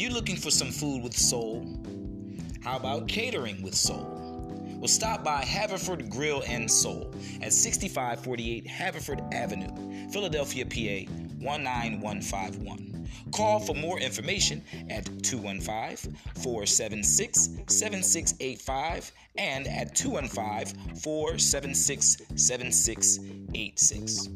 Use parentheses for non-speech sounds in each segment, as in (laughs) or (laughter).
you looking for some food with soul? How about catering with soul? Well, stop by Haverford Grill and Soul at 6548 Haverford Avenue, Philadelphia, PA 19151. Call for more information at 215 476 7685 and at 215 476 7686.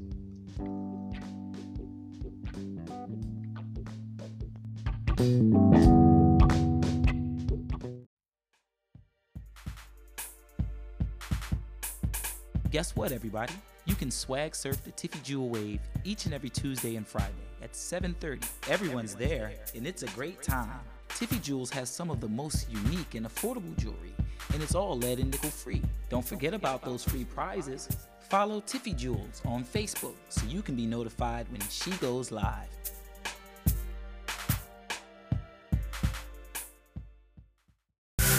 Guess what, everybody? You can swag surf the Tiffy Jewel Wave each and every Tuesday and Friday at 7:30. Everyone's there, and it's a great time. Tiffy Jewels has some of the most unique and affordable jewelry, and it's all lead and nickel free. Don't forget about those free prizes. Follow Tiffy Jewels on Facebook so you can be notified when she goes live.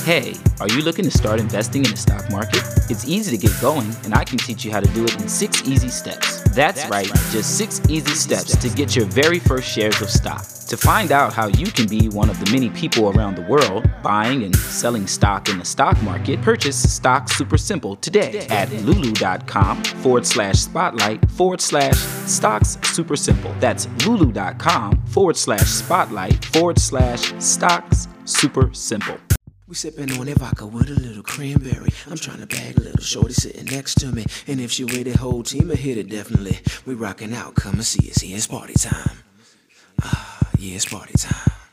Hey, are you looking to start investing in the stock market? It's easy to get going, and I can teach you how to do it in six easy steps. That's, That's right, right, just six easy steps to get your very first shares of stock. To find out how you can be one of the many people around the world buying and selling stock in the stock market, purchase Stock Super Simple today at lulu.com forward slash spotlight forward slash stocks super simple. That's lulu.com forward slash spotlight forward slash stocks super simple. We sippin' on that vodka with a little cranberry. I'm trying to bag a little shorty sitting next to me. And if she with the whole team, I hit it definitely. We rockin' out, come and see us. Yeah, it's party time. Ah, yeah, it's party time.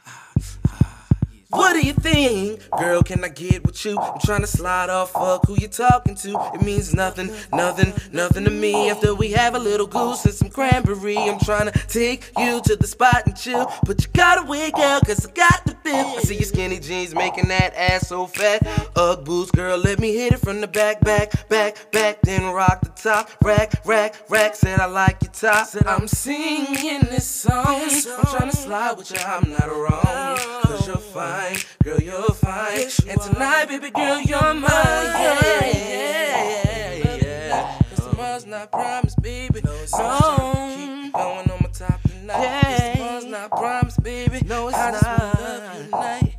What do you think? Girl, can I get with you? I'm trying to slide off, fuck who you talking to. It means nothing, nothing, nothing to me. After we have a little goose and some cranberry, I'm trying to take you to the spot and chill. But you gotta wake up, cause I got the bill. I see your skinny jeans making that ass so fat. Ugg boots, girl, let me hit it from the back, back, back, back. Then rock the top. Rack, rack, rack. Said I like your top. Said I'm singing this song. I'm trying to slide with you, I'm not wrong. Cause you're fine fine, girl, you're fine. And tonight, baby girl, you're mine. Yeah, yeah, yeah, yeah. Cause tomorrow's not promised, baby. No, it's no. Keep going on my top tonight. Yeah. Tomorrow's not promised, baby. No, it's I just not. wanna love you tonight.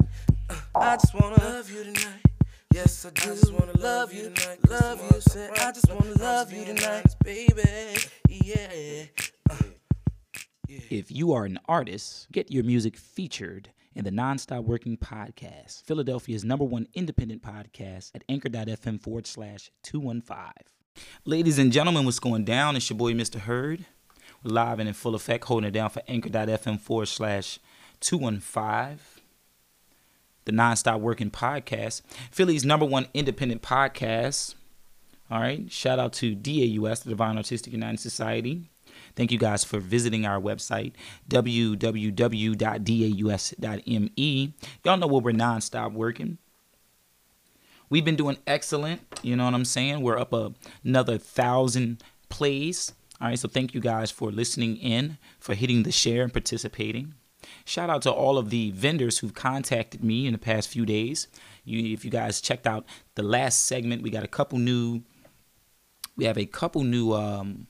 Uh, I just wanna love you tonight. Yes, I do. I just wanna love you tonight. Love you, said I just wanna love you tonight, baby. Yeah. Uh, if you are an artist, get your music featured in the Nonstop Working Podcast, Philadelphia's number one independent podcast at anchor.fm forward slash 215. Ladies and gentlemen, what's going down? It's your boy, Mr. Hurd. We're live and in full effect, holding it down for anchor.fm forward slash 215. The Nonstop Working Podcast, Philly's number one independent podcast. All right. Shout out to DAUS, the Divine Artistic United Society. Thank you guys for visiting our website, www.daus.me. Y'all know where we're nonstop working. We've been doing excellent. You know what I'm saying? We're up a, another thousand plays. All right, so thank you guys for listening in, for hitting the share and participating. Shout out to all of the vendors who've contacted me in the past few days. You, if you guys checked out the last segment, we got a couple new. We have a couple new um,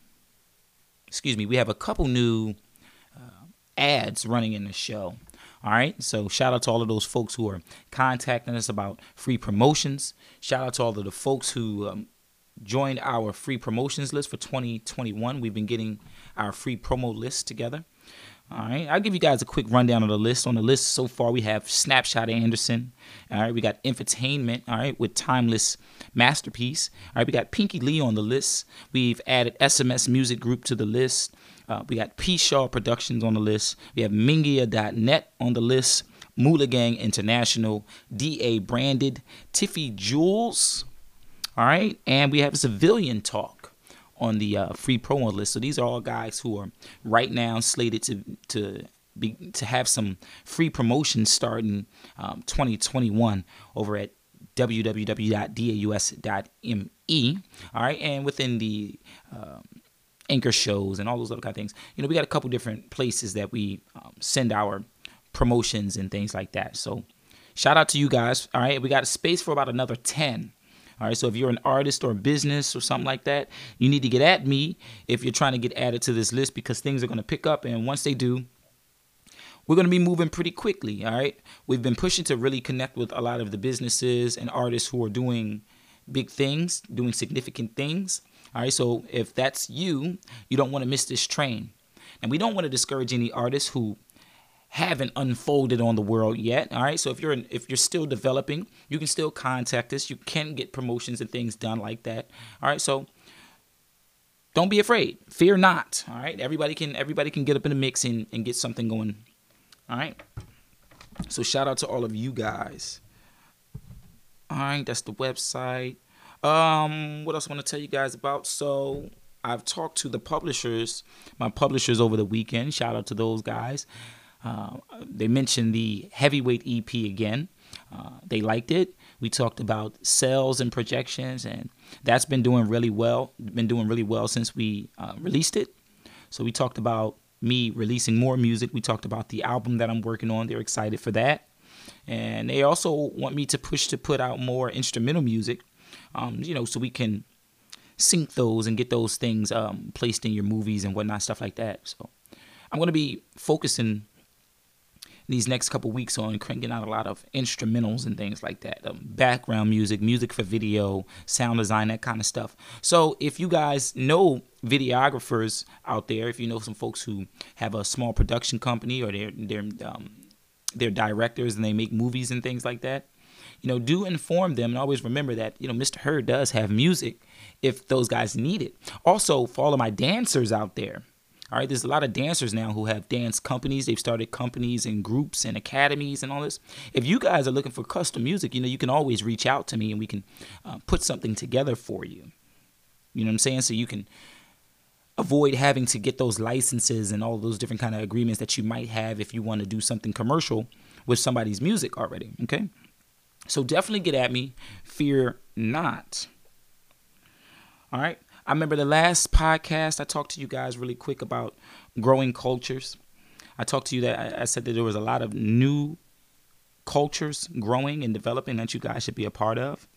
excuse me, we have a couple new uh, ads running in the show. All right. So shout out to all of those folks who are contacting us about free promotions. Shout out to all of the folks who um, joined our free promotions list for 2021. We've been getting our free promo list together. All right, I'll give you guys a quick rundown of the list. On the list so far, we have Snapshot Anderson. All right, we got Infotainment. All right, with Timeless Masterpiece. All right, we got Pinky Lee on the list. We've added SMS Music Group to the list. Uh, we got P. Shaw Productions on the list. We have Mingia.net on the list. Moolah Gang International, DA Branded, Tiffy Jewels. All right, and we have Civilian Talk on the uh, free promo list. So these are all guys who are right now slated to to be to have some free promotions starting um, 2021 over at www.daus.me. All right, and within the um, anchor shows and all those other kind of things, you know, we got a couple different places that we um, send our promotions and things like that. So shout out to you guys. All right, we got a space for about another 10 all right, so if you're an artist or business or something like that, you need to get at me if you're trying to get added to this list because things are going to pick up. And once they do, we're going to be moving pretty quickly. All right. We've been pushing to really connect with a lot of the businesses and artists who are doing big things, doing significant things. All right. So if that's you, you don't want to miss this train. And we don't want to discourage any artists who haven't unfolded on the world yet. All right. So if you're if you're still developing, you can still contact us. You can get promotions and things done like that. All right. So don't be afraid. Fear not. All right. Everybody can everybody can get up in the mix and, and get something going. All right. So shout out to all of you guys. All right, that's the website. Um, what else I want to tell you guys about? So I've talked to the publishers, my publishers over the weekend. Shout out to those guys. Uh, they mentioned the heavyweight EP again. Uh, they liked it. We talked about sales and projections, and that's been doing really well. Been doing really well since we uh, released it. So we talked about me releasing more music. We talked about the album that I'm working on. They're excited for that, and they also want me to push to put out more instrumental music. Um, you know, so we can sync those and get those things um, placed in your movies and whatnot, stuff like that. So I'm to be focusing these next couple weeks on cranking out a lot of instrumentals and things like that. Um, background music music for video sound design that kind of stuff. So if you guys know videographers out there if you know some folks who have a small production company or they're they're um, they're directors and they make movies and things like that you know do inform them and always remember that you know mr hurd does have music if those guys need it. Also for all of my dancers out there all right, there's a lot of dancers now who have dance companies. They've started companies and groups and academies and all this. If you guys are looking for custom music, you know, you can always reach out to me and we can uh, put something together for you. You know what I'm saying? So you can avoid having to get those licenses and all those different kind of agreements that you might have if you want to do something commercial with somebody's music already. Okay. So definitely get at me. Fear not. All right. I remember the last podcast I talked to you guys really quick about growing cultures. I talked to you that I said that there was a lot of new cultures growing and developing that you guys should be a part of.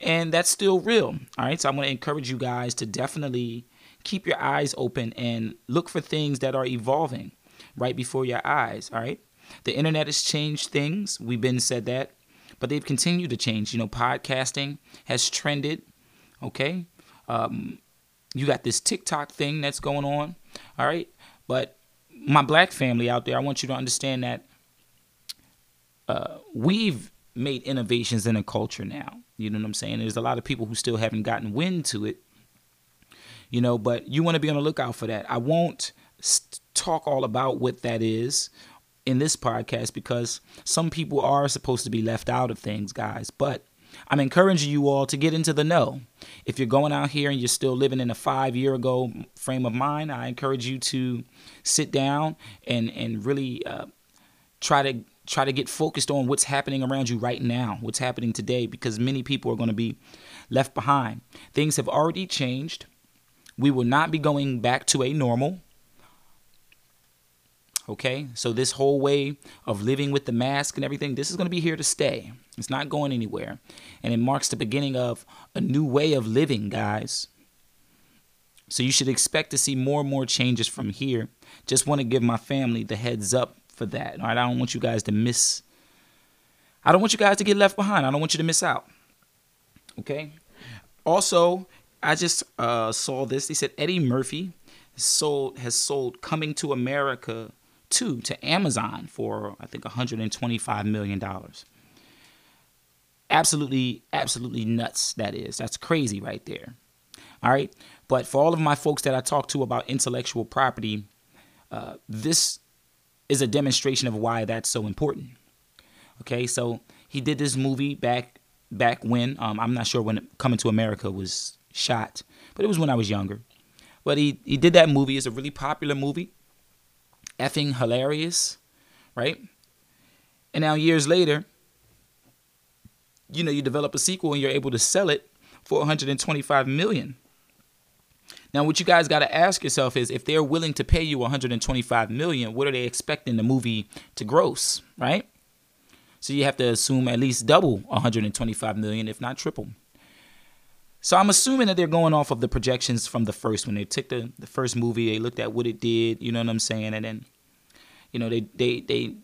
And that's still real. All right. So I'm going to encourage you guys to definitely keep your eyes open and look for things that are evolving right before your eyes. All right. The internet has changed things. We've been said that, but they've continued to change. You know, podcasting has trended. Okay. Um, you got this TikTok thing that's going on, all right. But my black family out there, I want you to understand that uh, we've made innovations in a culture now. You know what I'm saying? There's a lot of people who still haven't gotten wind to it. You know, but you want to be on the lookout for that. I won't st- talk all about what that is in this podcast because some people are supposed to be left out of things, guys. But I'm encouraging you all to get into the know. If you're going out here and you're still living in a five year ago frame of mind, I encourage you to sit down and and really uh, try to try to get focused on what's happening around you right now, what's happening today, because many people are going to be left behind. Things have already changed. We will not be going back to a normal. Okay, so this whole way of living with the mask and everything, this is going to be here to stay. It's not going anywhere. And it marks the beginning of a new way of living, guys. So you should expect to see more and more changes from here. Just want to give my family the heads up for that. All right, I don't want you guys to miss. I don't want you guys to get left behind. I don't want you to miss out. Okay. Also, I just uh, saw this. They said Eddie Murphy sold has sold Coming to America 2 to Amazon for I think 125 million dollars. Absolutely, absolutely nuts. That is. That's crazy right there. All right. But for all of my folks that I talk to about intellectual property, uh, this is a demonstration of why that's so important. Okay, so he did this movie back back when um, I'm not sure when Coming to America was shot, but it was when I was younger. But he he did that movie. It's a really popular movie, effing hilarious, right? And now years later, you know, you develop a sequel and you're able to sell it for 125 million. Now, what you guys got to ask yourself is if they're willing to pay you 125 million, what are they expecting the movie to gross, right? So you have to assume at least double 125 million, if not triple. So I'm assuming that they're going off of the projections from the first when they took the, the first movie, they looked at what it did, you know what I'm saying, and then you know, they they they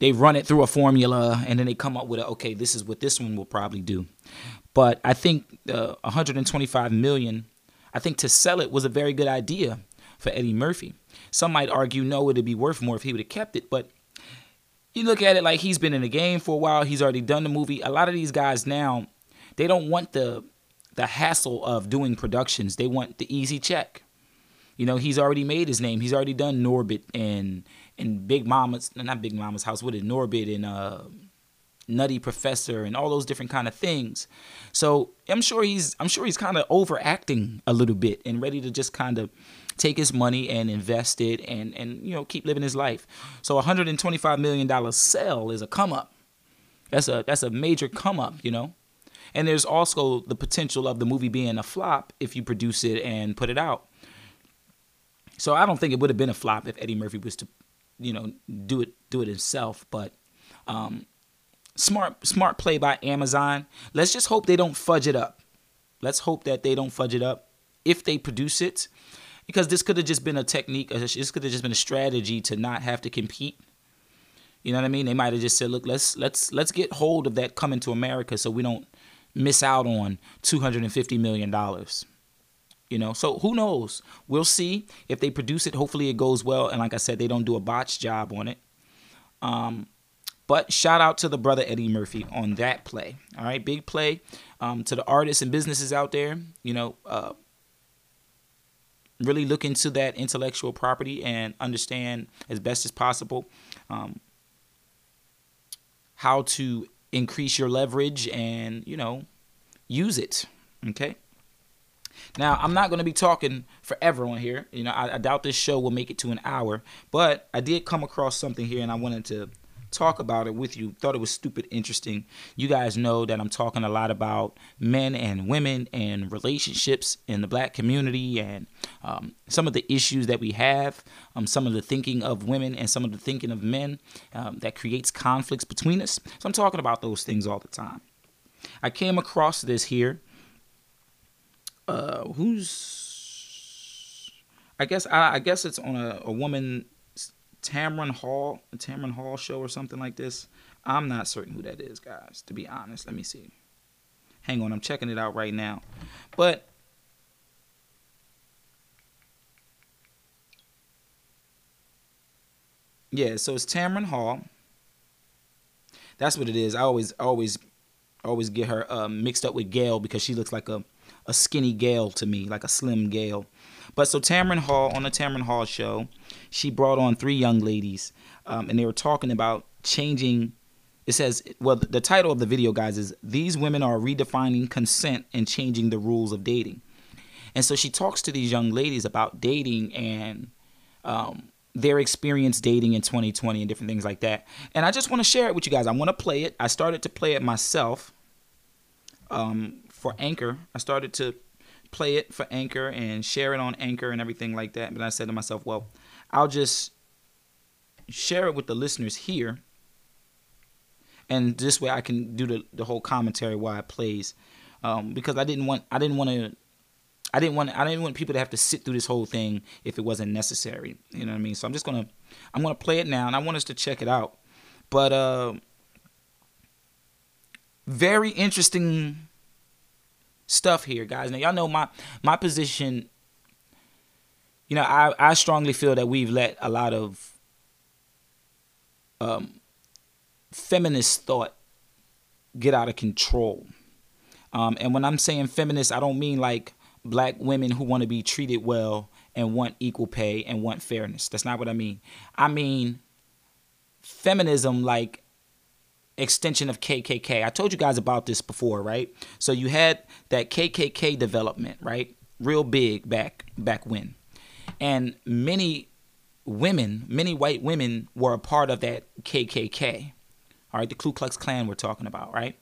they run it through a formula and then they come up with a okay, this is what this one will probably do. But I think uh, 125 million, I think to sell it was a very good idea for Eddie Murphy. Some might argue no, it'd be worth more if he would have kept it, but you look at it like he's been in the game for a while. He's already done the movie. A lot of these guys now, they don't want the the hassle of doing productions. They want the easy check. You know, he's already made his name. He's already done Norbit and and Big Mama's not Big Mama's house. What is Norbit and uh, Nutty Professor and all those different kind of things. So I'm sure he's I'm sure he's kind of overacting a little bit and ready to just kind of take his money and invest it and and you know keep living his life. So 125 million dollar sell is a come up. That's a that's a major come up, you know. And there's also the potential of the movie being a flop if you produce it and put it out. So I don't think it would have been a flop if Eddie Murphy was to, you know, do it do it himself. But um, smart smart play by Amazon. Let's just hope they don't fudge it up. Let's hope that they don't fudge it up if they produce it, because this could have just been a technique. This could have just been a strategy to not have to compete. You know what I mean? They might have just said, "Look, let's let's let's get hold of that coming to America, so we don't miss out on two hundred and fifty million dollars." You know, so who knows? We'll see if they produce it. Hopefully, it goes well. And like I said, they don't do a botch job on it. Um, but shout out to the brother Eddie Murphy on that play. All right, big play um, to the artists and businesses out there. You know, uh, really look into that intellectual property and understand as best as possible um, how to increase your leverage and you know use it. Okay. Now, I'm not going to be talking forever on here. You know, I, I, doubt this show will make it to an hour, but I did come across something here and I wanted to talk about it with you. Thought it was stupid interesting. You guys know that I'm talking a lot about men and women and relationships in the black community and um, some of the issues that we have, um, some of the thinking of women and some of the thinking of men um, that creates conflicts between us. So I'm talking about those things all the time. I came across this here uh, who's I guess I, I guess it's on a, a woman Tamron Hall, Tamron Hall show or something like this. I'm not certain who that is, guys. To be honest, let me see. Hang on, I'm checking it out right now. But yeah, so it's Tamron Hall. That's what it is. I always, always, always get her uh, mixed up with Gayle because she looks like a a skinny Gayle to me, like a slim Gayle. But so Tamron Hall on the Tamron Hall show, she brought on three young ladies, um, and they were talking about changing. It says, well, the title of the video, guys, is "These Women Are Redefining Consent and Changing the Rules of Dating." And so she talks to these young ladies about dating and um, their experience dating in 2020 and different things like that. And I just want to share it with you guys. I want to play it. I started to play it myself. Um, for Anchor. I started to play it for Anchor and share it on Anchor and everything like that. But I said to myself, well, I'll just share it with the listeners here. And this way I can do the, the whole commentary while it plays. Um, because I didn't want I didn't want to I didn't want I didn't want people to have to sit through this whole thing if it wasn't necessary. You know what I mean? So I'm just gonna I'm gonna play it now and I want us to check it out. But uh very interesting stuff here, guys. Now y'all know my my position. You know, I I strongly feel that we've let a lot of um, feminist thought get out of control. Um, and when I'm saying feminist, I don't mean like black women who want to be treated well and want equal pay and want fairness. That's not what I mean. I mean feminism like extension of KKK. I told you guys about this before, right? So you had that KKK development, right? Real big back back when. And many women, many white women were a part of that KKK. All right, the Ku Klux Klan we're talking about, right?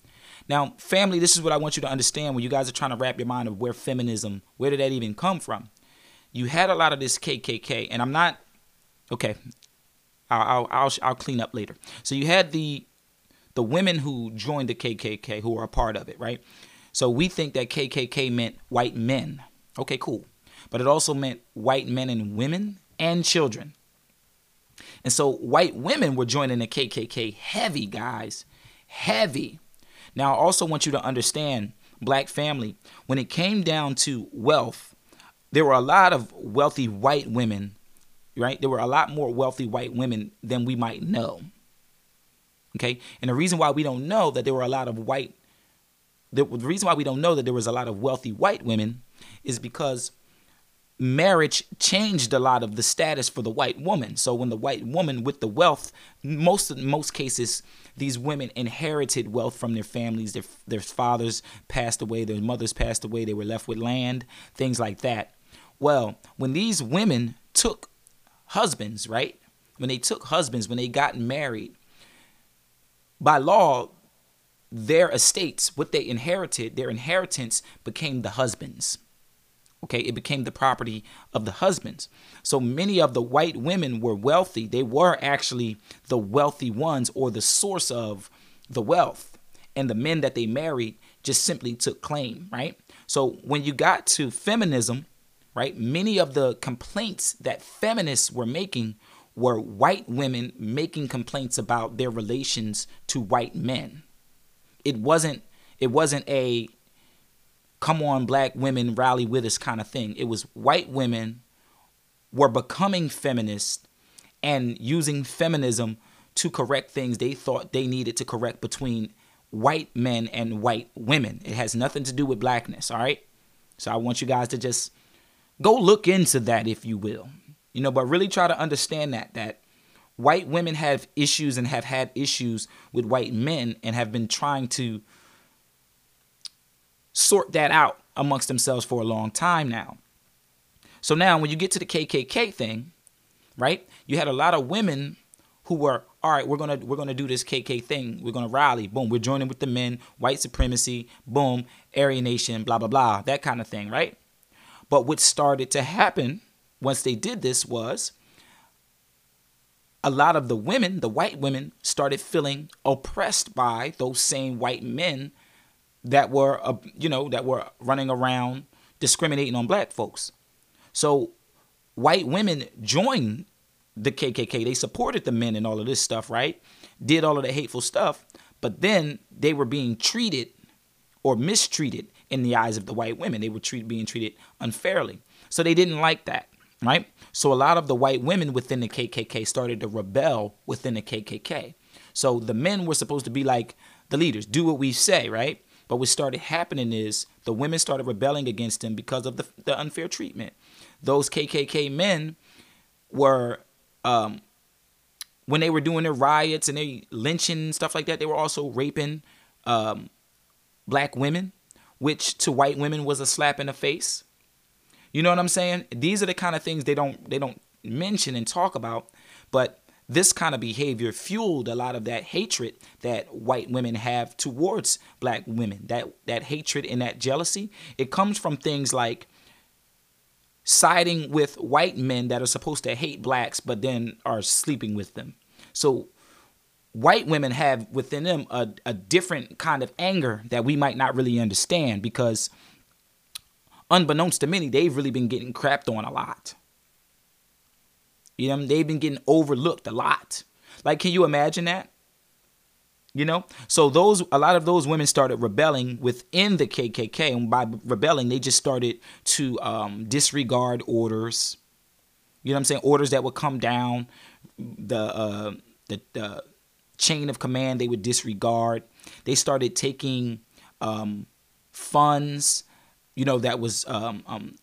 Now, family, this is what I want you to understand when you guys are trying to wrap your mind of where feminism, where did that even come from? You had a lot of this KKK, and I'm not okay. I'll I'll I'll, I'll clean up later. So you had the the women who joined the KKK who are a part of it, right? So we think that KKK meant white men. Okay, cool. But it also meant white men and women and children. And so white women were joining the KKK heavy, guys. Heavy. Now, I also want you to understand, black family, when it came down to wealth, there were a lot of wealthy white women, right? There were a lot more wealthy white women than we might know. Okay? And the reason why we don't know that there were a lot of white the, reason why we don't know that there was a lot of wealthy white women is because marriage changed a lot of the status for the white woman. So when the white woman with the wealth, most most cases, these women inherited wealth from their families. Their their fathers passed away, their mothers passed away, they were left with land, things like that. Well, when these women took husbands, right? When they took husbands, when they got married, by law, their estates, what they inherited, their inheritance became the husbands. Okay, it became the property of the husbands. So many of the white women were wealthy. They were actually the wealthy ones or the source of the wealth. And the men that they married just simply took claim, right? So when you got to feminism, right, many of the complaints that feminists were making were white women making complaints about their relations to white men. It wasn't it wasn't a come on black women rally with us kind of thing. It was white women were becoming feminists and using feminism to correct things they thought they needed to correct between white men and white women. It has nothing to do with blackness, all right? So I want you guys to just go look into that if you will. You know, but really try to understand that that white women have issues and have had issues with white men and have been trying to sort that out amongst themselves for a long time now. So now when you get to the KKK thing, right? You had a lot of women who were all right, we're to we're to do this KK thing. We're to rally. Boom, we're joining with the men, white supremacy, boom, Aryan nation, blah blah blah, that kind of thing, right? But what started to happen once they did this was a lot of the women, the white women, started feeling oppressed by those same white men that were, uh, you know, that were running around discriminating on black folks. So white women joined the KKK. They supported the men and all of this stuff, right? Did all of the hateful stuff, but then they were being treated or mistreated in the eyes of the white women. They were treat, being treated unfairly. So they didn't like that right? So a lot of the white women within the KKK started to rebel within the KKK. So the men were supposed to be like the leaders, do what we say, right? But what started happening is the women started rebelling against them because of the, the unfair treatment. Those KKK men were, um, when they were doing their riots and they lynching and stuff like that, they were also raping um, black women, which to white women was a slap in the face. You know what I'm saying? These are the kind of things they don't they don't mention and talk about, but this kind of behavior fueled a lot of that hatred that white women have towards black women. That that hatred and that jealousy, it comes from things like siding with white men that are supposed to hate blacks but then are sleeping with them. So white women have within them a, a different kind of anger that we might not really understand because unbeknownst to many, they've really been getting crapped on a lot. You know, they've been getting overlooked a lot. Like, can you imagine that? You know, so those a lot of those women started rebelling within the KKK, and by rebelling, they just started to um, disregard orders. You know what I'm saying? Orders that would come down the uh, the, the chain of command, they would disregard. They started taking um, funds you know, that was um, um,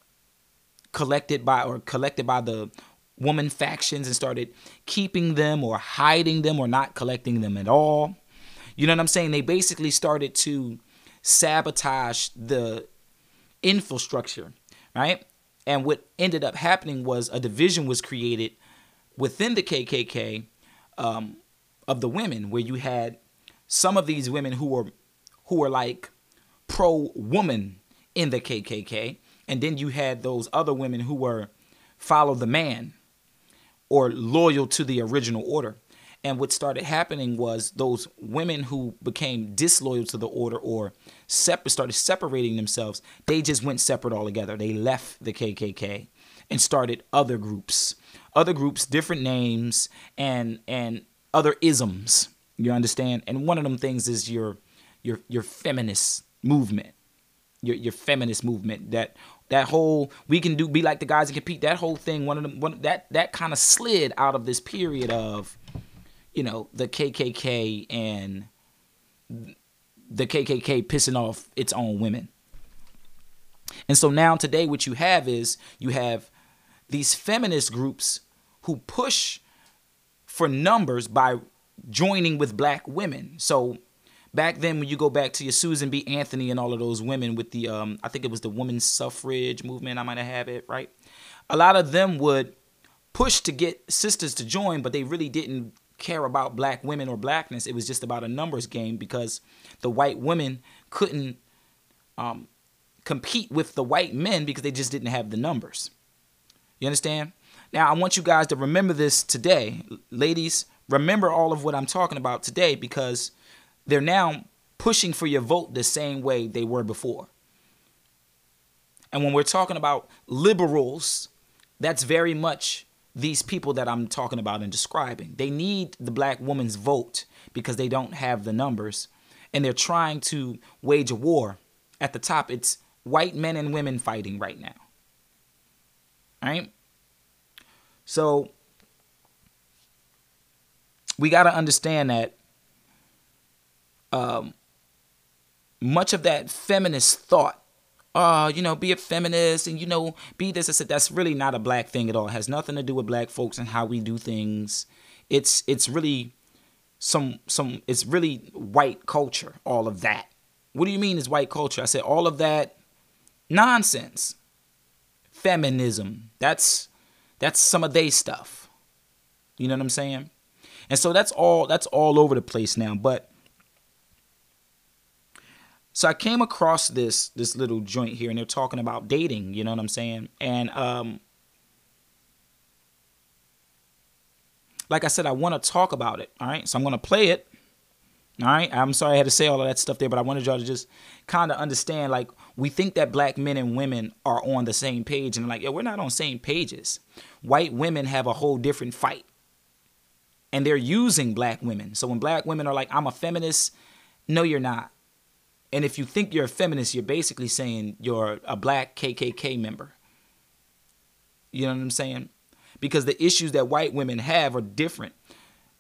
collected by or collected by the woman factions and started keeping them or hiding them or not collecting them at all. You know what I'm saying? They basically started to sabotage the infrastructure, right? And what ended up happening was a division was created within the KKK um, of the women, where you had some of these women who were who were like pro woman in the KKK. And then you had those other women who were follow the man or loyal to the original order. And what started happening was those women who became disloyal to the order or separ- started separating themselves, they just went separate altogether. They left the KKK and started other groups, other groups, different names, and and other isms. You understand? And one of them things is your your your feminist movement, your your feminist movement that that whole we can do be like the guys that compete that whole thing one of them one that that kind of slid out of this period of you know the KKK and the KKK pissing off its own women. And so now today what you have is you have these feminist groups who push for numbers by joining with black women. So back then when you go back to your Susan B. Anthony and all of those women with the um I think it was the women's suffrage movement, I might have it, right? A lot of them would push to get sisters to join, but they really didn't care about black women or blackness. It was just about a numbers game because the white women couldn't um, compete with the white men because they just didn't have the numbers. You understand? Now, I want you guys to remember this today. Ladies, remember all of what I'm talking about today because they're now pushing for your vote the same way they were before. And when we're talking about liberals, that's very much these people that I'm talking about and describing. They need the black woman's vote because they don't have the numbers. And they're trying to wage a war. At the top, it's white men and women fighting right now. All right? So we got to understand that um, much of that feminist thought, uh, you know, be a feminist and you know, be this. I said that's really not a black thing at all. It has nothing to do with black folks and how we do things. It's it's really some some it's really white culture. All of that. What do you mean is white culture? I said all of that nonsense. Feminism. That's that's some of they stuff. You know what I'm saying? And so that's all that's all over the place now. But so I came across this this little joint here, and they're talking about dating. You know what I'm saying? And um, like I said, I want to talk about it. All right, so I'm gonna play it. All right, I'm sorry I had to say all of that stuff there, but I wanted y'all to just kind of understand. Like, we think that black men and women are on the same page, and like, yeah, we're not on same pages. White women have a whole different fight, and they're using black women. So when black women are like, "I'm a feminist," no, you're not. And if you think you're a feminist, you're basically saying you're a black KKK member. You know what I'm saying? Because the issues that white women have are different.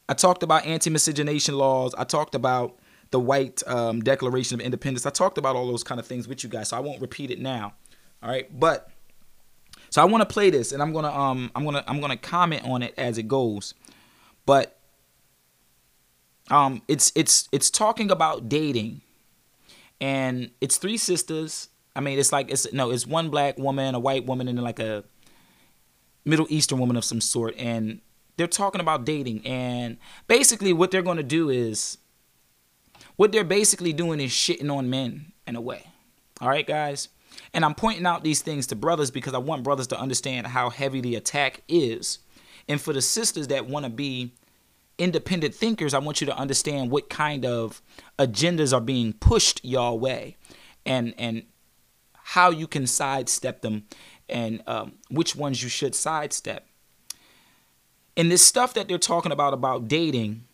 I talked about anti miscegenation laws. I talked about the white um, Declaration of Independence. I talked about all those kind of things with you guys, so I won't repeat it now. All right, but so I want to play this, and I'm gonna um I'm gonna I'm gonna comment on it as it goes, but um it's it's it's talking about dating and it's three sisters. I mean, it's like it's no, it's one black woman, a white woman, and like a Middle Eastern woman of some sort, and they're talking about dating. And basically, what they're going to do is, what they're basically doing is shitting on men in a way. All right, guys. And I'm pointing out these things to brothers because I want brothers to understand how heavy the attack is. And for the sisters that want to be independent thinkers, I want you to understand what kind of agendas are being pushed your way, and and how you can sidestep them, and um, which ones you should sidestep. And this stuff that they're talking about about dating,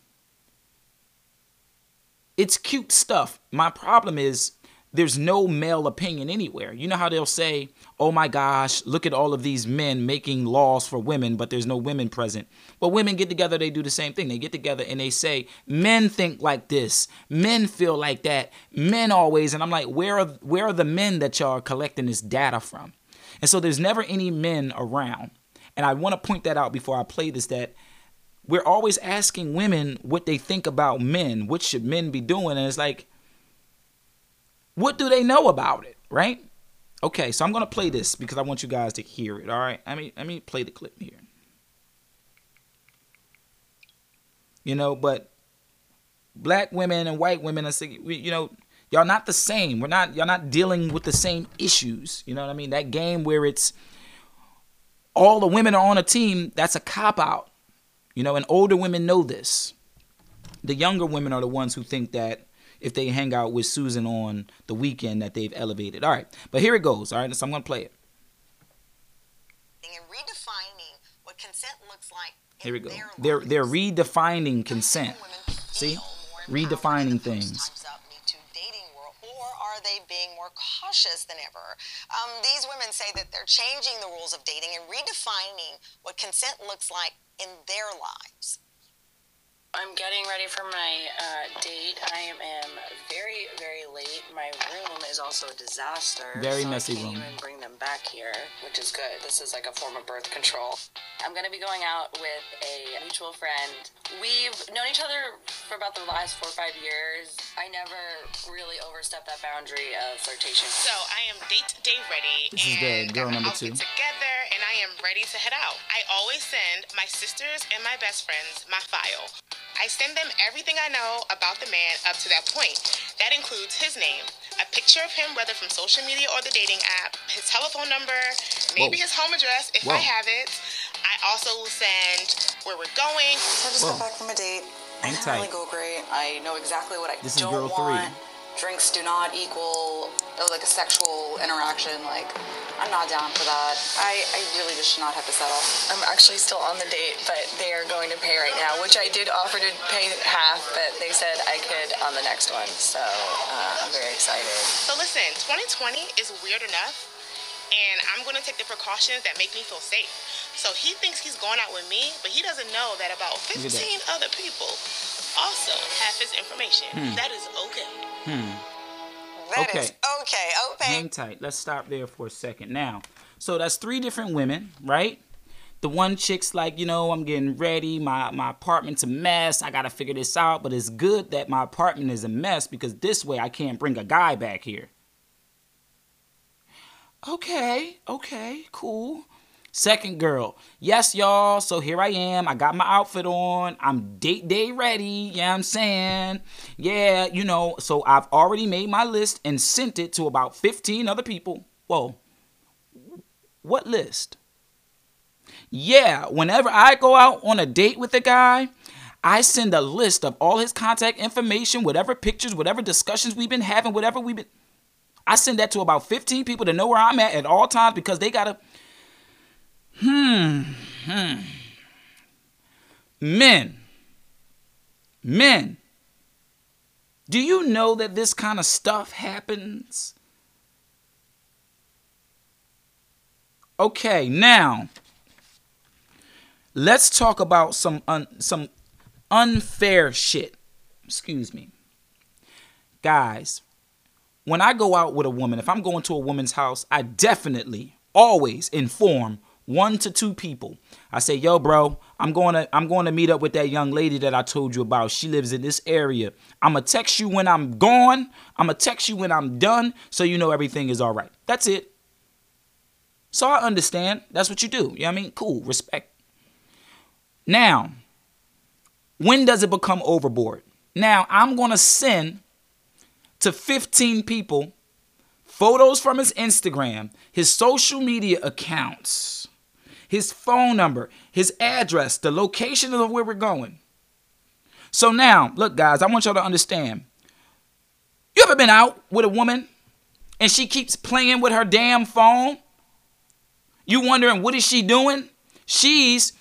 it's cute stuff. My problem is there's no male opinion anywhere. You know how they'll say, oh my gosh, look at all of these men making laws for women, but there's no women present. Well, women get together, they do the same thing. They get together and they say, men think like this, men feel like that, men always. And I'm like, where are, where are the men that y'all are collecting this data from? And so there's never any men around. And I want to point that out before I play this that we're always asking women what they think about men. What should men be doing? And it's like, what do they know about it, right? Okay, so I'm gonna play this because I want you guys to hear it. All right, I mean, let me play the clip here. You know, but black women and white women are, you know, y'all not the same. We're not, y'all not dealing with the same issues. You know what I mean? That game where it's all the women are on a team, that's a cop out. You know, and older women know this. The younger women are the ones who think that if they hang out with Susan on the weekend that they've elevated. All right, but here it goes. All right, so I'm gonna play it. and redefining what consent looks like. Here we go. their They're lives. they're redefining consent. See? Redefining empowered in the things. post-Time's Up Me Too dating world, or are they being more cautious than ever? Um, these women say that they're changing the rules of dating and redefining what consent looks like in their lives. I'm getting ready for my uh, date. I am, am very, very late. My room is also a disaster. Very so messy I can't room. even bring them back here, which is good. This is like a form of birth control. I'm gonna be going out with a mutual friend. We've known each other for about the last four or five years. I never really overstepped that boundary of flirtation. So I am date day ready This is the girl number outfit two. together and I am ready to head out. I always send my sisters and my best friends my file. I send them everything I know about the man up to that point. That includes his name, a picture of him, whether from social media or the dating app, his telephone number, maybe Whoa. his home address if Whoa. I have it. I also will send where we're going. So I just Whoa. got back from a date. Hang I didn't tight. really go great. I know exactly what I This is don't girl three. Want. Drinks do not equal uh, like a sexual interaction. Like I'm not down for that. I, I really just should not have to settle. I'm actually still on the date, but they are going to pay right now, which I did offer to pay half, but they said I could on the next one. So uh, I'm very excited. So listen, 2020 is weird enough, and I'm going to take the precautions that make me feel safe. So he thinks he's going out with me, but he doesn't know that about 15 other people also have his information. Hmm. That is okay. That Okay. is okay. Okay. Hang tight. Let's stop there for a second. Now, so that's three different women, right? The one chick's like, you know, I'm getting ready. My my apartment's a mess. I gotta figure this out. But it's good that my apartment is a mess because this way I can't bring a guy back here. Okay, okay, cool. Second girl, yes, y'all. So here I am. I got my outfit on. I'm date day ready. Yeah, I'm saying, yeah, you know. So I've already made my list and sent it to about 15 other people. Whoa, what list? Yeah, whenever I go out on a date with a guy, I send a list of all his contact information, whatever pictures, whatever discussions we've been having, whatever we've been. I send that to about 15 people to know where I'm at at all times because they gotta. Hmm. Hmm. Men. Men. Do you know that this kind of stuff happens? Okay, now let's talk about some un, some unfair shit. Excuse me. Guys, when I go out with a woman, if I'm going to a woman's house, I definitely always inform one to two people. I say, "Yo, bro, I'm going to I'm going to meet up with that young lady that I told you about. She lives in this area. I'm gonna text you when I'm gone. I'm gonna text you when I'm done, so you know everything is all right. That's it. So I understand. That's what you do. You know what I mean? Cool. Respect. Now, when does it become overboard? Now, I'm going to send to 15 people photos from his Instagram, his social media accounts, his phone number, his address, the location of where we're going. So now, look, guys, I want y'all to understand. You ever been out with a woman and she keeps playing with her damn phone? You wondering what is she doing? She's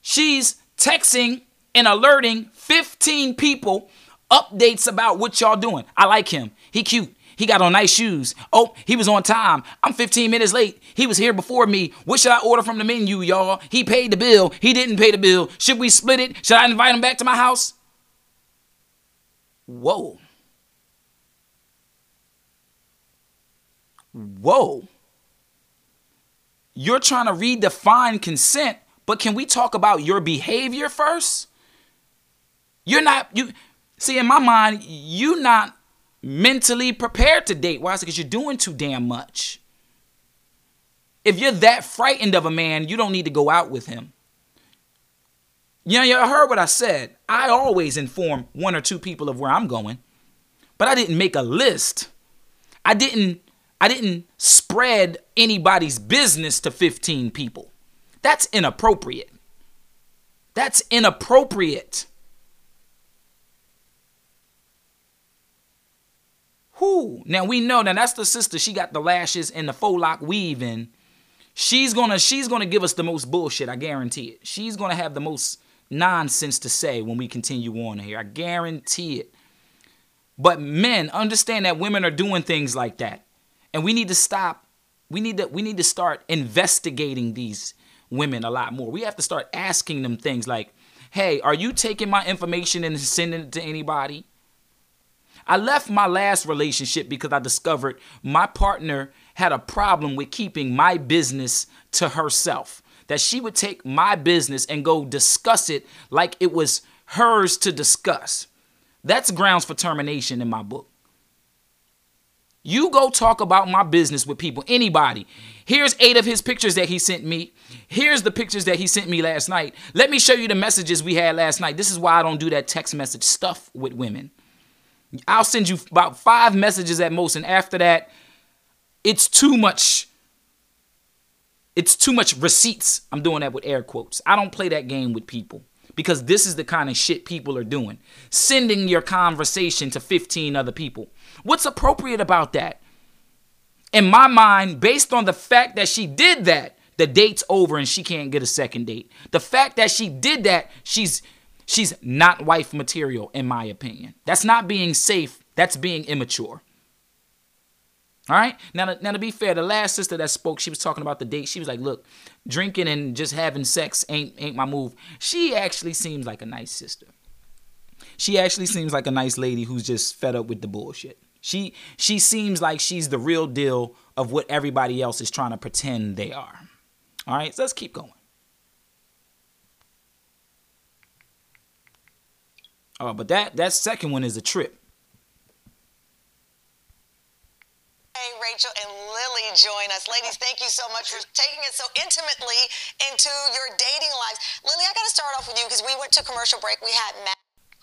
she's texting and alerting 15 people updates about what y'all doing. I like him. He cute. He got on nice shoes. Oh, he was on time. I'm 15 minutes late. He was here before me. What should I order from the menu, y'all? He paid the bill. He didn't pay the bill. Should we split it? Should I invite him back to my house? Whoa. Whoa. You're trying to redefine consent, but can we talk about your behavior first? You're not you see in my mind, you're not mentally prepared to date. Why is it? Because you're doing too damn much. If you're that frightened of a man, you don't need to go out with him. You know, you heard what I said. I always inform one or two people of where I'm going, but I didn't make a list. I didn't I didn't spread anybody's business to 15 people. That's inappropriate. That's inappropriate. Who? Now we know now that's the sister. She got the lashes and the faux lock weaving. She's gonna she's gonna give us the most bullshit. I guarantee it. She's gonna have the most nonsense to say when we continue on here. I guarantee it. But men understand that women are doing things like that, and we need to stop. We need to we need to start investigating these women a lot more. We have to start asking them things like, "Hey, are you taking my information and sending it to anybody?" I left my last relationship because I discovered my partner had a problem with keeping my business to herself. That she would take my business and go discuss it like it was hers to discuss. That's grounds for termination in my book. You go talk about my business with people, anybody. Here's eight of his pictures that he sent me. Here's the pictures that he sent me last night. Let me show you the messages we had last night. This is why I don't do that text message stuff with women. I'll send you about five messages at most, and after that, it's too much. It's too much receipts. I'm doing that with air quotes. I don't play that game with people because this is the kind of shit people are doing. Sending your conversation to 15 other people. What's appropriate about that? In my mind, based on the fact that she did that, the date's over and she can't get a second date. The fact that she did that, she's She's not wife material, in my opinion. That's not being safe, that's being immature. All right. Now, now to be fair, the last sister that spoke, she was talking about the date. She was like, "Look, drinking and just having sex ain't ain't my move." She actually seems like a nice sister. She actually seems like a nice lady who's just fed up with the bullshit. She she seems like she's the real deal of what everybody else is trying to pretend they are. All right. So let's keep going. Oh, but that that second one is a trip. Hey, Rachel and Lily join us. Ladies, thank you so much for taking it so intimately into your dating lives. Lily, I got to start off with you because we went to commercial break. We had Matt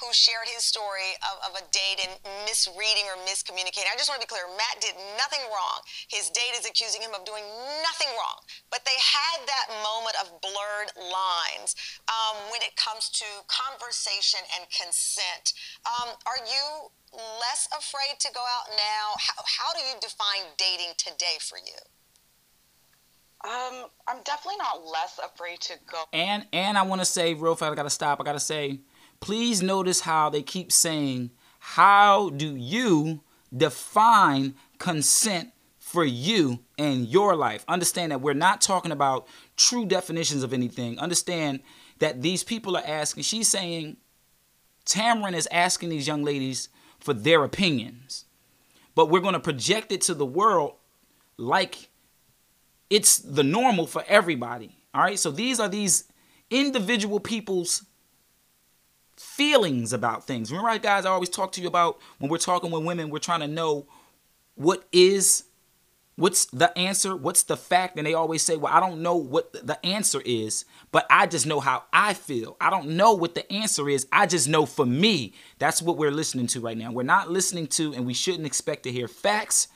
who shared his story of, of a date and misreading or miscommunicating. I just want to be clear Matt did nothing wrong. His date is accusing him of doing nothing wrong. But they had that moment of blurred lines um, when it comes to conversation and consent. Um, are you less afraid to go out now? How, how do you define dating today for you? Um, I'm definitely not less afraid to go. And and I want to say real fast. I gotta stop. I gotta say please notice how they keep saying, How do you define consent for you and your life? Understand that we're not talking about true definitions of anything. Understand that these people are asking, she's saying, Tamron is asking these young ladies for their opinions. But we're going to project it to the world like it's the normal for everybody. All right. So these are these individual people's feelings about things. Remember, guys, I always talk to you about when we're talking with women, we're trying to know what is, what's the answer, what's the fact, and they always say, "Well, I don't know what the answer is, but I just know how I feel. I don't know what the answer is. I just know for me." That's what we're listening to right now. We're not listening to, and we shouldn't expect to hear facts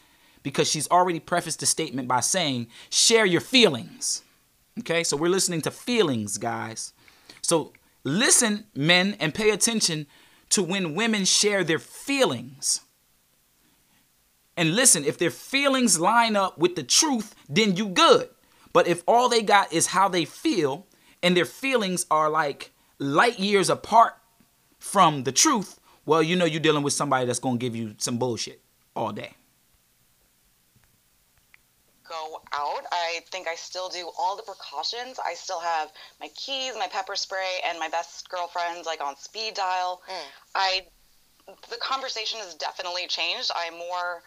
because she's already prefaced the statement by saying, "Share your feelings." Okay, so we're listening to feelings, guys. So Listen, men, and pay attention to when women share their feelings. And listen, if their feelings line up with the truth, then you good. But if all they got is how they feel and their feelings are like light years apart from the truth, well, you know you're dealing with somebody that's going to give you some bullshit all day go out. I think I still do all the precautions. I still have my keys, my pepper spray, and my best girlfriends like on speed dial. Mm. I the conversation has definitely changed. I'm more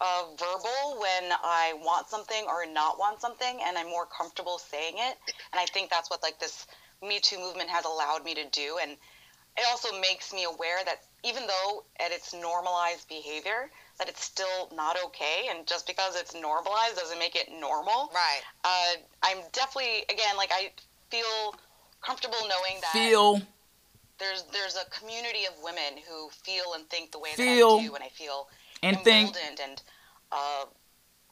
uh, verbal when I want something or not want something, and I'm more comfortable saying it. And I think that's what like this Me Too movement has allowed me to do. And it also makes me aware that even though at its normalized behavior, that it's still not okay, and just because it's normalized doesn't make it normal. Right. Uh, I'm definitely again like I feel comfortable knowing that feel there's there's a community of women who feel and think the way feel that I do, and I feel and emboldened think and uh,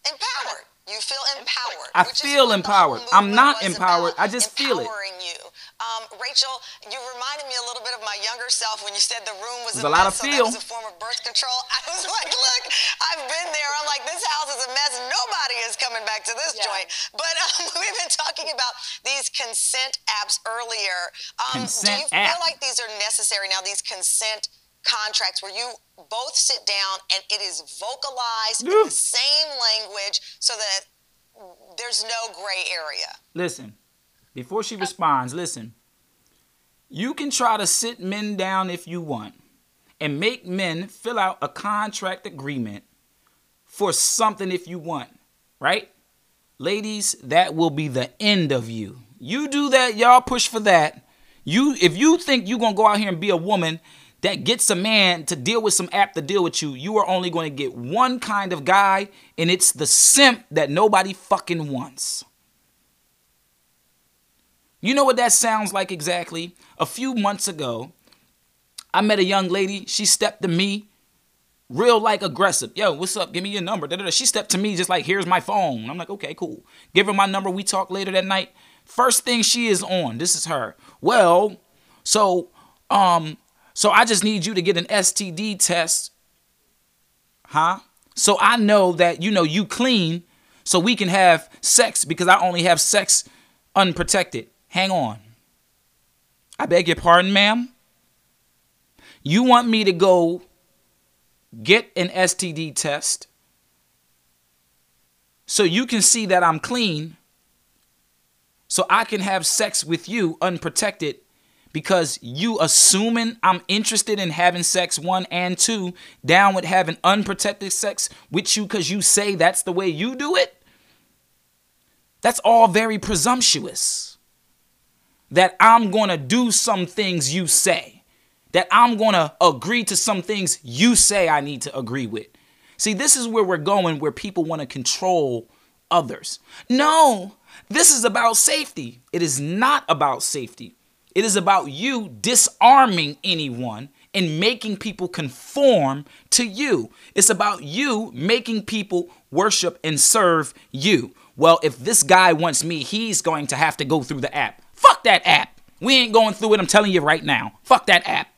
empowered. You feel empowered. I feel empowered. I'm not empowered. I just feel it. Empowering you. Um, Rachel, you reminded me a little bit of my younger self when you said the room was There's a a lot mess, of so that feel. was a form of birth control. (laughs) I was like, look, I've been there. I'm like, this house is a mess. Nobody is coming back to this Yeah. joint. But um, (laughs) we've been talking about these consent apps earlier. Um, do Consent you feel like these are necessary now? These consent contracts where you both sit down and it is vocalized in the same language so that there's no gray area. Listen, before she responds, listen. You can try to sit men down if you want and make men fill out a contract agreement for something if you want, right? Ladies, that will be the end of you. You do that, y'all push for that. You if you think you're gonna go out here and be a woman that gets a man to deal with some app to deal with you, you are only gonna get one kind of guy, and it's the simp that nobody fucking wants. You know what that sounds like exactly? A few months ago, I met a young lady. She stepped to me, real like aggressive. Yo, what's up? Give me your number. Da-da-da. She stepped to me just like, here's my phone. I'm like, okay, cool. Give her my number. We talk later that night. First thing she is on. This is her. Well, so um, so I just need you to get an STD test, huh? So I know that you know you clean, so we can have sex because I only have sex unprotected. Hang on. I beg your pardon, ma'am. You want me to go get an STD test so you can see that I'm clean, so I can have sex with you unprotected because you assuming I'm interested in having sex one and two down with having unprotected sex with you because you say that's the way you do it? That's all very presumptuous. That i'm to do some things you say. That i'm to agree to some things you say i need to agree with. See this is where we're going where people want to control others. No this is about safety. It is not about safety it is about you disarming anyone and making people conform to you. It's about you making people worship and serve you. Well, if this guy wants me, he's going to have to go through the app. Fuck that app. We ain't going through it. I'm telling you right now. Fuck that app.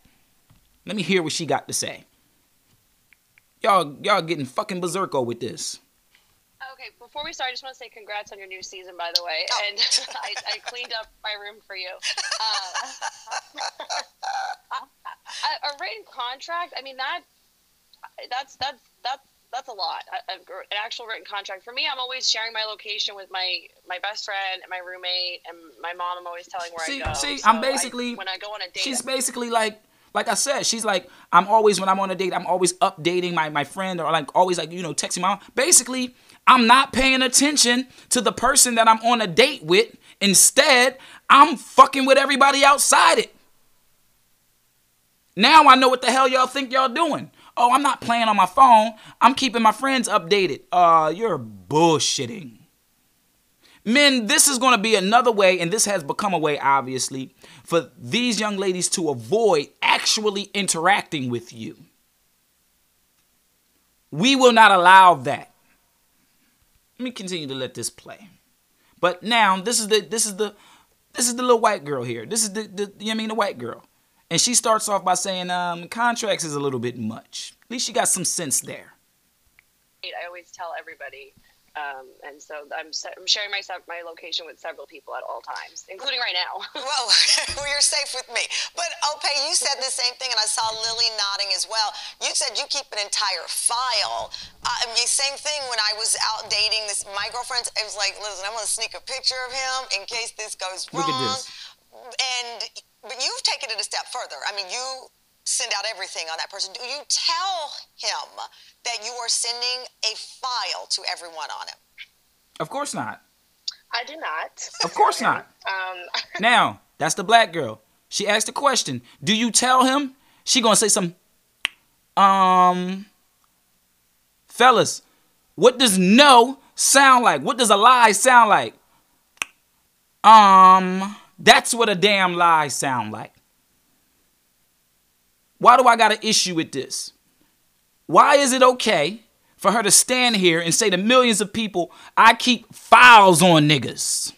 Let me hear what she got to say. Y'all, y'all getting fucking berserko with this. Okay, before we start, I just want to say congrats on your new season, by the way. Oh. And (laughs) I, I cleaned up my room for you. Uh, (laughs) a, a written contract. I mean that. That's that's that's that's a lot. A- a- an actual written contract for me. I'm always sharing my location with my my best friend and my roommate and my mom. I'm always telling where See, I go. see, So I'm I- basically when I go on a date. She's basically like like I said, she's like I'm always when I'm on a date, I'm always updating my my friend or like always like you know texting my mom. Basically, I'm not paying attention to the person that I'm on a date with. Instead, I'm fucking with everybody outside it. Now I know what the hell y'all think y'all doing. Oh, I'm not playing on my phone. I'm keeping my friends updated. Uh, you're bullshitting. Men, this is going to be another way, and this has become a way, obviously, for these young ladies to avoid actually interacting with you. We will not allow that. Let me continue to let this play. But now this is the this is the this is the little white girl here. This is the, the you know I mean the white girl. And she starts off by saying, um, contracts is a little bit much. At least she got some sense there. I always tell everybody. Um, and so I'm, se- I'm sharing my, se- my location with several people at all times, including right now. (laughs) Well, well, (laughs) you're safe with me. But Ope, you said the same thing, and I saw Lily nodding as well. You said you keep an entire file. Uh, I mean, same thing when I was out dating this my girlfriend. It was like, listen, I'm gonna sneak a picture of him in case this goes wrong. Look at this. And but you've taken it a step further. I mean, you send out everything on that person. Do you tell him that you are sending a file to everyone on him? Of course not. I do not. Of course not. (laughs) Um, (laughs) Now, that's the black girl. She asked the question, do you tell him? She gonna say some um fellas, what does no sound like? What does a lie sound like? Um, that's what a damn lie sound like. Why do I got an issue with this? Why is it okay for her to stand here and say to millions of people, I keep files on niggas?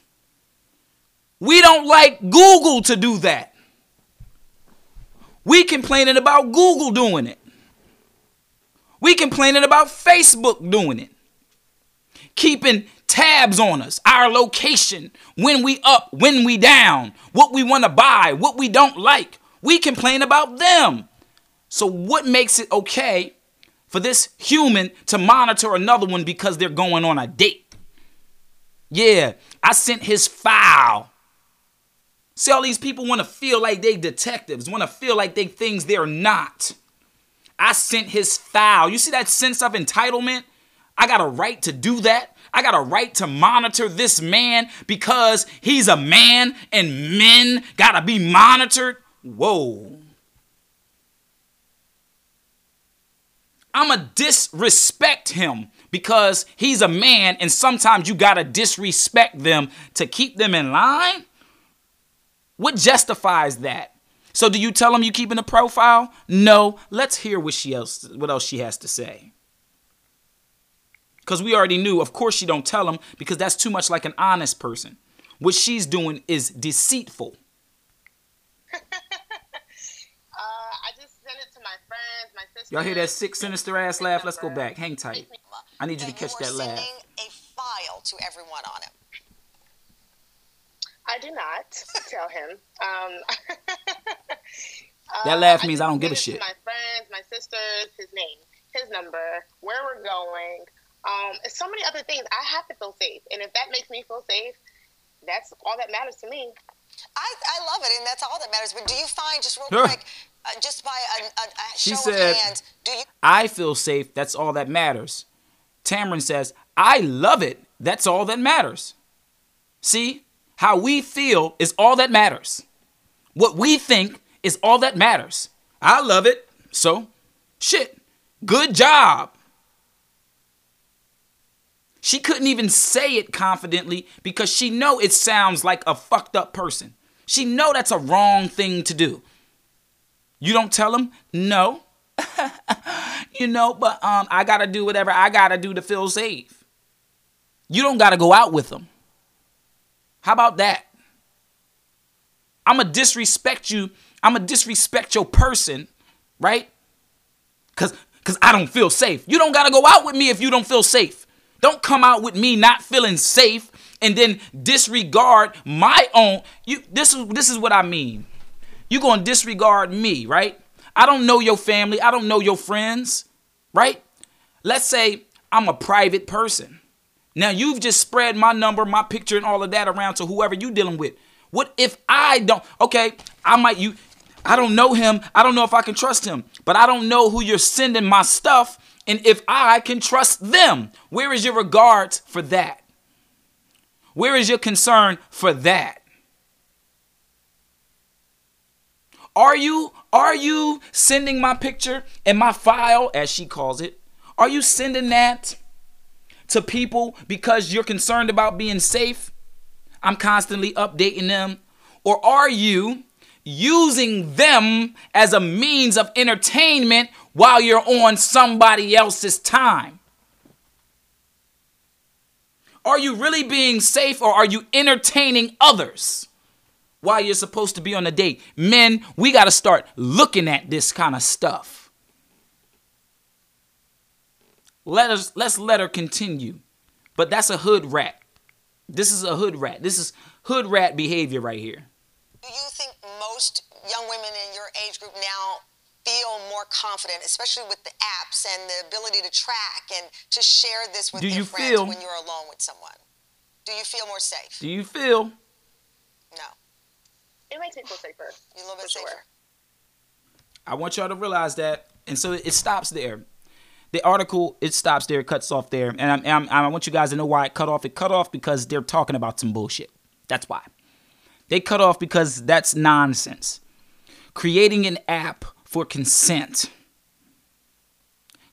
We don't like Google to do that. We complaining about Google doing it. We complaining about Facebook doing it. Keeping tabs on us, our location, when we up, when we down, what we want to buy, what we don't like. We complain about them. So what makes it okay for this human to monitor another one because they're going on a date? Yeah, I sent his file. See, all these people want to feel like they detectives, want to feel like they things they're not. I sent his file. You see that sense of entitlement? I got a right to do that. I got a right to monitor this man because he's a man and men got to be monitored. Whoa. I'm going to disrespect him because he's a man and sometimes you got to disrespect them to keep them in line? What justifies that? So do you tell him you keeping a profile? No. Let's hear what she else what else she has to say. Cuz we already knew, of course she don't tell him because that's too much like an honest person. What she's doing is deceitful. (laughs) uh, I just sent it to my friends, my sisters. Y'all hear that sick sinister ass laugh? Let's go back. Hang tight. I need you to catch you are that laugh. sending a file to everyone on him. I do not tell him. Um, (laughs) That uh, laugh means just I don't give a shit. My friends, my sisters, his name, his number, where we're going, um, so many other things. I have to feel safe, and if that makes me feel safe, that's all that matters to me. I, I love it, and that's all that matters. But do you find, just real Sure. quick, uh, just by a, a, a She show said- of hands, do you I feel safe. That's all that matters. Tamron says, I love it. That's all that matters. See, how we feel is all that matters. What we think is all that matters. I love it. So, shit. Good job. She couldn't even say it confidently because she know it sounds like a fucked up person. She know that's a wrong thing to do. You don't tell him? No. (laughs) you know, but um I got to do whatever I got to do to feel safe. You don't got to go out with them. How about that? I'm going to disrespect you. I'm going to disrespect your person, right? Cuz cuz I don't feel safe. You don't got to go out with me if you don't feel safe. Don't come out with me not feeling safe and then disregard my own you this is this is what I mean. You going to disregard me, right? I don't know your family. I don't know your friends, right? Let's say I'm a private person. Now you've just spread my number, my picture, and all of that around to whoever you dealing with. What if I don't? Okay, I might you. I don't know him. I don't know if I can trust him. But I don't know who you're sending my stuff, and if I can trust them. Where is your regard for that? Where is your concern for that? Are you are you sending my picture and my file as she calls it? Are you sending that to people because you're concerned about being safe? I'm constantly updating them. Or are you using them as a means of entertainment while you're on somebody else's time? Are you really being safe or are you entertaining others? while you're supposed to be on a date. Men, we got to start looking at this kind of stuff. Let us let's let her continue. But that's a hood rat. This is a hood rat. This is hood rat behavior right here. Do you think most young women in your age group now feel more confident, especially with the apps and the ability to track and to share this with Do their you friends feel- when you're alone with someone? Do you feel more safe? Do you feel No. It makes me feel safer. You a little bit For sure. safer. I want y'all to realize that. And so it stops there. The article, it stops there, it cuts off there. And, I'm, I'm, I want you guys to know why it cut off. It cut off because they're talking about some bullshit. That's why. They cut off because that's nonsense. Creating an app for consent.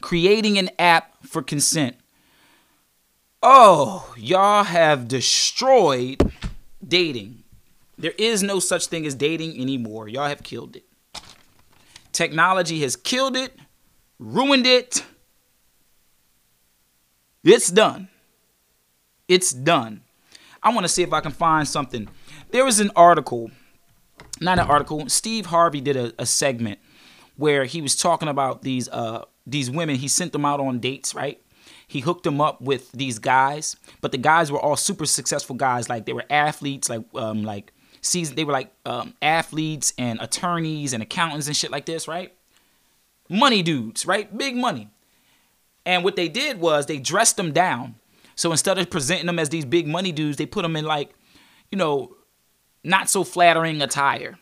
Creating an app for consent. Oh, y'all have destroyed dating. There is no such thing as dating anymore. Y'all have killed it. Technology has killed it, ruined it. It's done. It's done. I want to see if I can find something. There was an article, not an article. Steve Harvey did a, a segment where he was talking about these uh these women. He sent them out on dates, right? He hooked them up with these guys, but the guys were all super successful guys. Like they were athletes, like um like season. They were like um, athletes and attorneys and accountants and shit like this, right? Money dudes, right? Big money. And what they did was they dressed them down. So instead of presenting them as these big money dudes, they put them in like, you know, not so flattering attire.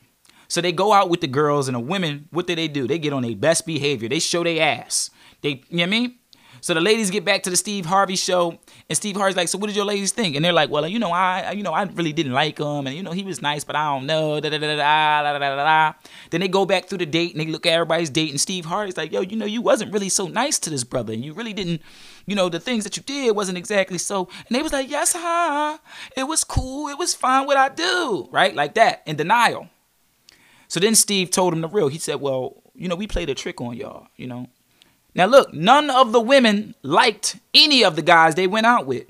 So they go out with the girls and the women. What do they do? They get on their best behavior. They show their ass. They, you know what I mean? So the ladies get back to the Steve Harvey show, and Steve Harvey's like, "So what did your ladies think?" And they're like, "Well, you know, I, you know, I really didn't like him, and you know, he was nice, but I don't know." Da da da da da da da. Then they go back through the date and they look at everybody's date, and Steve Harvey's like, "Yo, you know, you wasn't really so nice to this brother, and you really didn't, you know, the things that you did wasn't exactly so." And they was like, "Yes, huh? It was cool. It was fine. What I do, right? Like that in denial." So then Steve told him the real. He said, "Well, you know, we played a trick on y'all. You know, now, look, none of the women liked any of the guys they went out with.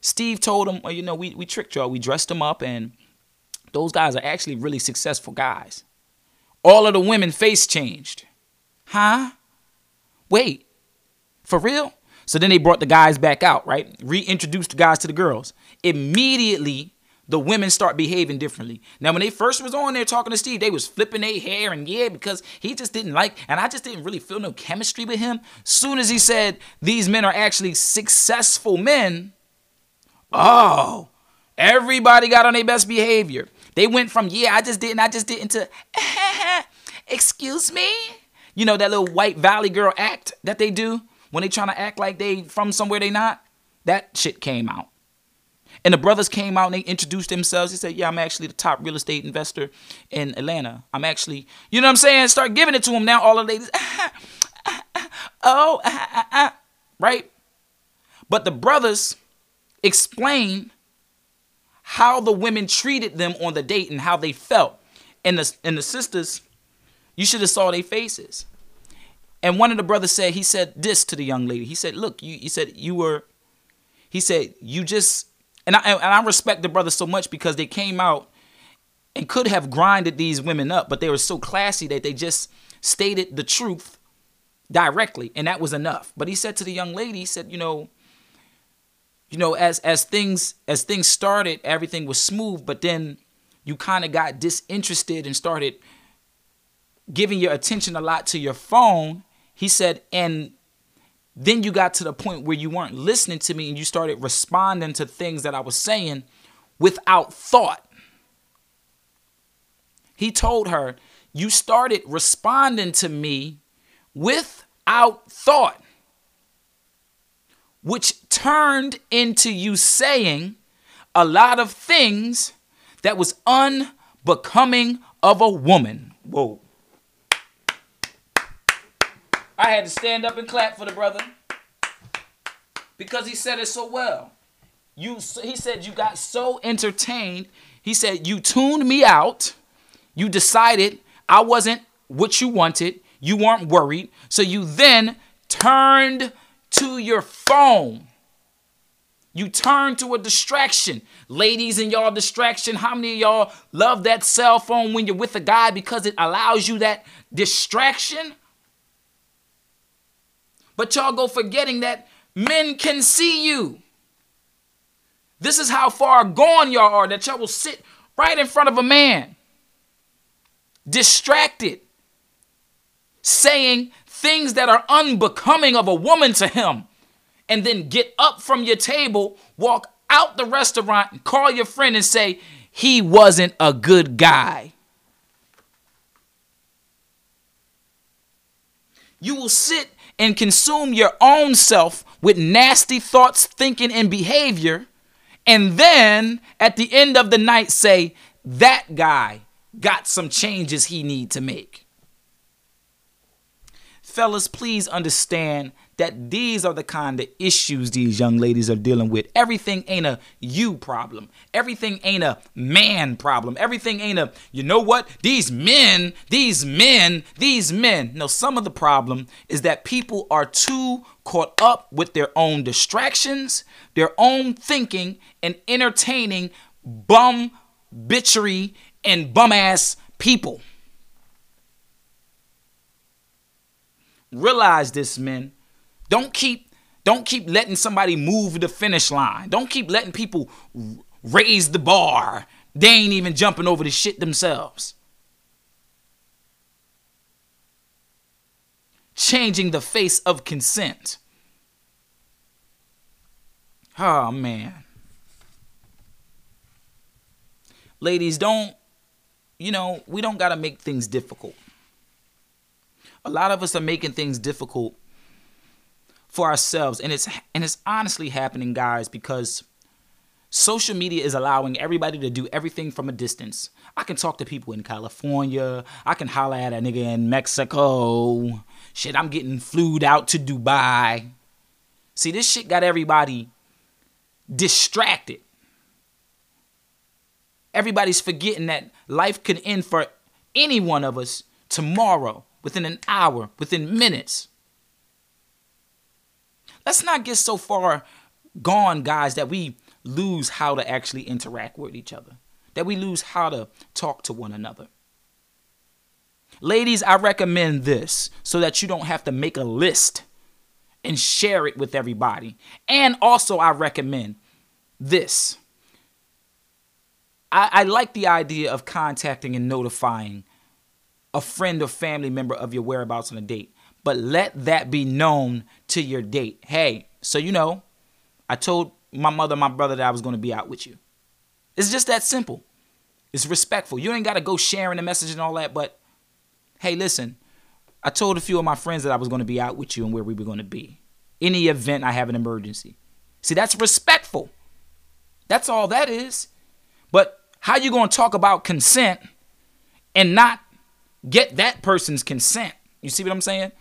Steve told them, well, you know, we, we tricked y'all. We dressed them up, and those guys are actually really successful guys. All of the women face changed. Huh? Wait, for real? So then they brought the guys back out, right? Reintroduced the guys to the girls. Immediately, the women start behaving differently. Now, when they first was on there talking to Steve, they was flipping their hair and yeah, because he just didn't like, and I just didn't really feel no chemistry with him. Soon as he said these men are actually successful men, oh, everybody got on their best behavior. They went from yeah, I just didn't, I just didn't to (laughs) excuse me. You know that little white valley girl act that they do when they trying to act like they from somewhere they not. That shit came out. And the brothers came out and they introduced themselves. They said, Yeah, I'm actually the top real estate investor in Atlanta. I'm actually, you know what I'm saying? Start giving it to them now. All the ladies, (laughs) oh, (laughs) right? But the brothers explain how the women treated them on the date and how they felt. And the, and the sisters, you should have saw their faces. And one of the brothers said, he said this to the young lady. He said, look, you, he said, you were, he said, you just and I and I respect the brothers so much because they came out and could have grinded these women up, but they were so classy that they just stated the truth directly, and that was enough. But he said to the young lady, he said, you know, you know, as as things as things started, everything was smooth, but then you kind of got disinterested and started giving your attention a lot to your phone. He said, and then you got to the point where you weren't listening to me and you started responding to things that I was saying without thought. He told her, You started responding to me without thought, which turned into you saying a lot of things that was unbecoming of a woman. Whoa. I had to stand up and clap for the brother because he said it so well. You, he said you got so entertained. He said you tuned me out. You decided I wasn't what you wanted. You weren't worried. So you then turned to your phone. You turned to a distraction. Ladies and y'all distraction, how many of y'all love that cell phone when you're with a guy because it allows you that distraction? But y'all go forgetting that men can see you. This is how far gone y'all are that y'all will sit right in front of a man, distracted, saying things that are unbecoming of a woman to him, and then get up from your table, walk out the restaurant, and call your friend and say, he wasn't a good guy. You will sit and consume your own self with nasty thoughts, thinking, and behavior, and then at the end of the night say, that guy got some changes he need to make. Fellas, please understand that these are the kind of issues these young ladies are dealing with. Everything ain't a you problem. Everything ain't a man problem. Everything ain't a, you know what? These men, these men, these men. No, some of the problem is that people are too caught up with their own distractions, their own thinking, and entertaining bum bitchery and bum ass people. Realize this, men. Don't keep don't keep letting somebody move the finish line. Don't keep letting people raise the bar. They ain't even jumping over the shit themselves. Changing the face of consent. Oh man. Ladies, don't you know, we don't got to make things difficult. A lot of us are making things difficult for ourselves and it's and it's honestly happening guys because social media is allowing everybody to do everything from a distance. I can talk to people in California, I can holler at a nigga in Mexico. Shit, I'm getting flued out to Dubai. See, this shit got everybody distracted. Everybody's forgetting that life could end for any one of us tomorrow, within an hour, within minutes. Let's not get so far gone, guys, that we lose how to actually interact with each other, that we lose how to talk to one another. Ladies, I recommend this so that you don't have to make a list and share it with everybody. And also, I recommend this. I, I like the idea of contacting and notifying a friend or family member of your whereabouts on a date, but let that be known to your date. Hey, so you know, I told my mother, my brother that I was going to be out with you. It's just that simple. It's respectful. You ain't got to go sharing the message and all that, but hey, listen, I told a few of my friends that I was going to be out with you and where we were going to be. The event I have an emergency. See, that's respectful. That's all that is. But how you going to talk about consent and not get that person's consent? You see what I'm saying?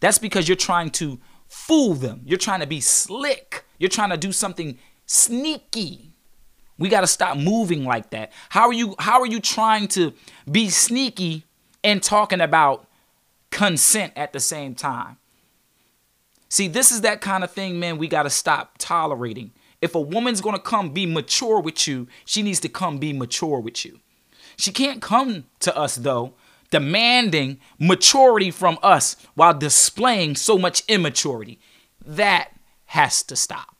That's because you're trying to fool them. You're trying to be slick. You're trying to do something sneaky. We got to stop moving like that. How are you how are you trying to be sneaky and talking about consent at the same time? See, this is that kind of thing, man, we got to stop tolerating. If a woman's going to come be mature with you, she needs to come be mature with you. She can't come to us though demanding maturity from us while displaying so much immaturity. That has to stop.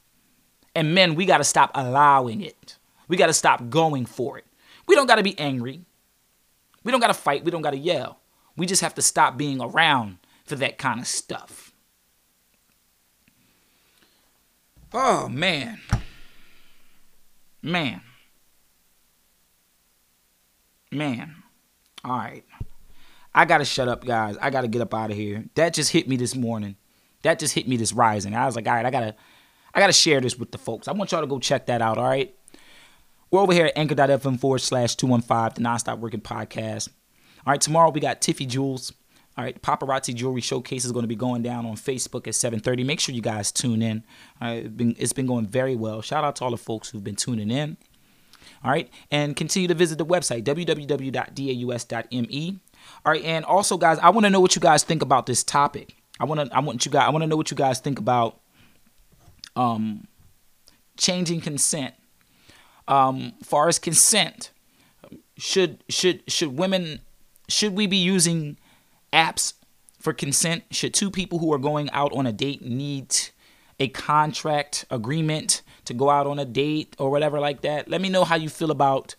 And men, we got to stop allowing it. We got to stop going for it. We don't got to be angry. We don't got to fight. We don't got to yell. We just have to stop being around for that kind of stuff. Oh, man. Man. Man. All right. I gotta shut up, guys. I gotta get up out of here. That just hit me this morning. That just hit me this rising. I was like, all right, I gotta, I gotta share this with the folks. I want y'all to go check that out. All right. We're over here at anchor.fm forward slash 215, the Nonstop Working Podcast. All right, tomorrow we got Tiffy Jewels. All right, Paparazzi Jewelry Showcase is going to be going down on Facebook at 7:30. Make sure you guys tune in. All right, it's been, it's been going very well. Shout out to all the folks who've been tuning in. All right, and continue to visit the website www.daus.me. All right, and also, guys, I want to know what you guys think about this topic. I want to, I want you guys, I want to know what you guys think about um, changing consent. Um, far as consent, should should should women should we be using apps for consent? Should two people who are going out on a date need a contract agreement to go out on a date or whatever like that? Let me know how you feel about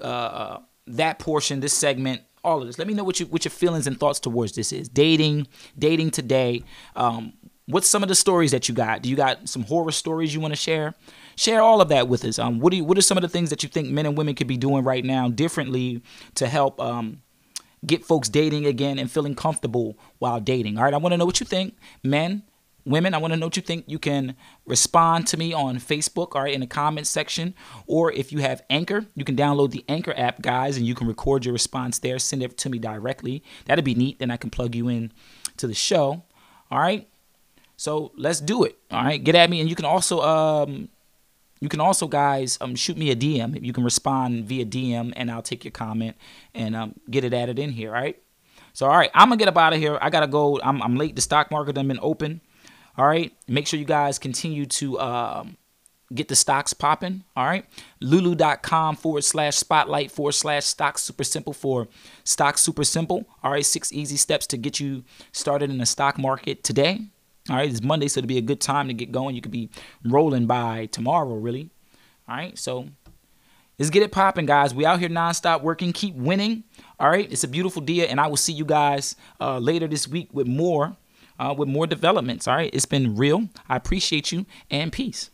uh, that portion, this segment all of this. Let me know what you what your feelings and thoughts towards this is. Dating, dating today. Um, what's some of the stories that you got? Do you got some horror stories you want to share? Share all of that with us. Um, what do you, what are some of the things that you think men and women could be doing right now differently to help um, get folks dating again and feeling comfortable while dating? All right, I want to know what you think, men women, I want to know what you think. You can respond to me on Facebook, all right, in the comments section. Or if you have Anchor, you can download the Anchor app, guys, and you can record your response there. Send it to me directly. That'd be neat. Then I can plug you in to the show. All right. So let's do it. All right. Get at me. And you can also um you can also guys um shoot me a DM. You can respond via DM and I'll take your comment and um get it added in here. All right. So all right, I'm gonna get up out of here. I gotta go. I'm, I'm late. The stock market has been open. All right. Make sure you guys continue to um, get the stocks popping. All right. Lulu.com forward slash spotlight forward slash stock super simple for stock super simple. All right. Six easy steps to get you started in the stock market today. All right. It's Monday, so it'll be a good time to get going. You could be rolling by tomorrow, really. All right. So let's get it popping, guys. We out here nonstop working. Keep winning. All right. It's a beautiful day, and I will see you guys uh, later this week with more. Uh, with more developments. All right. It's been real. I appreciate you and peace.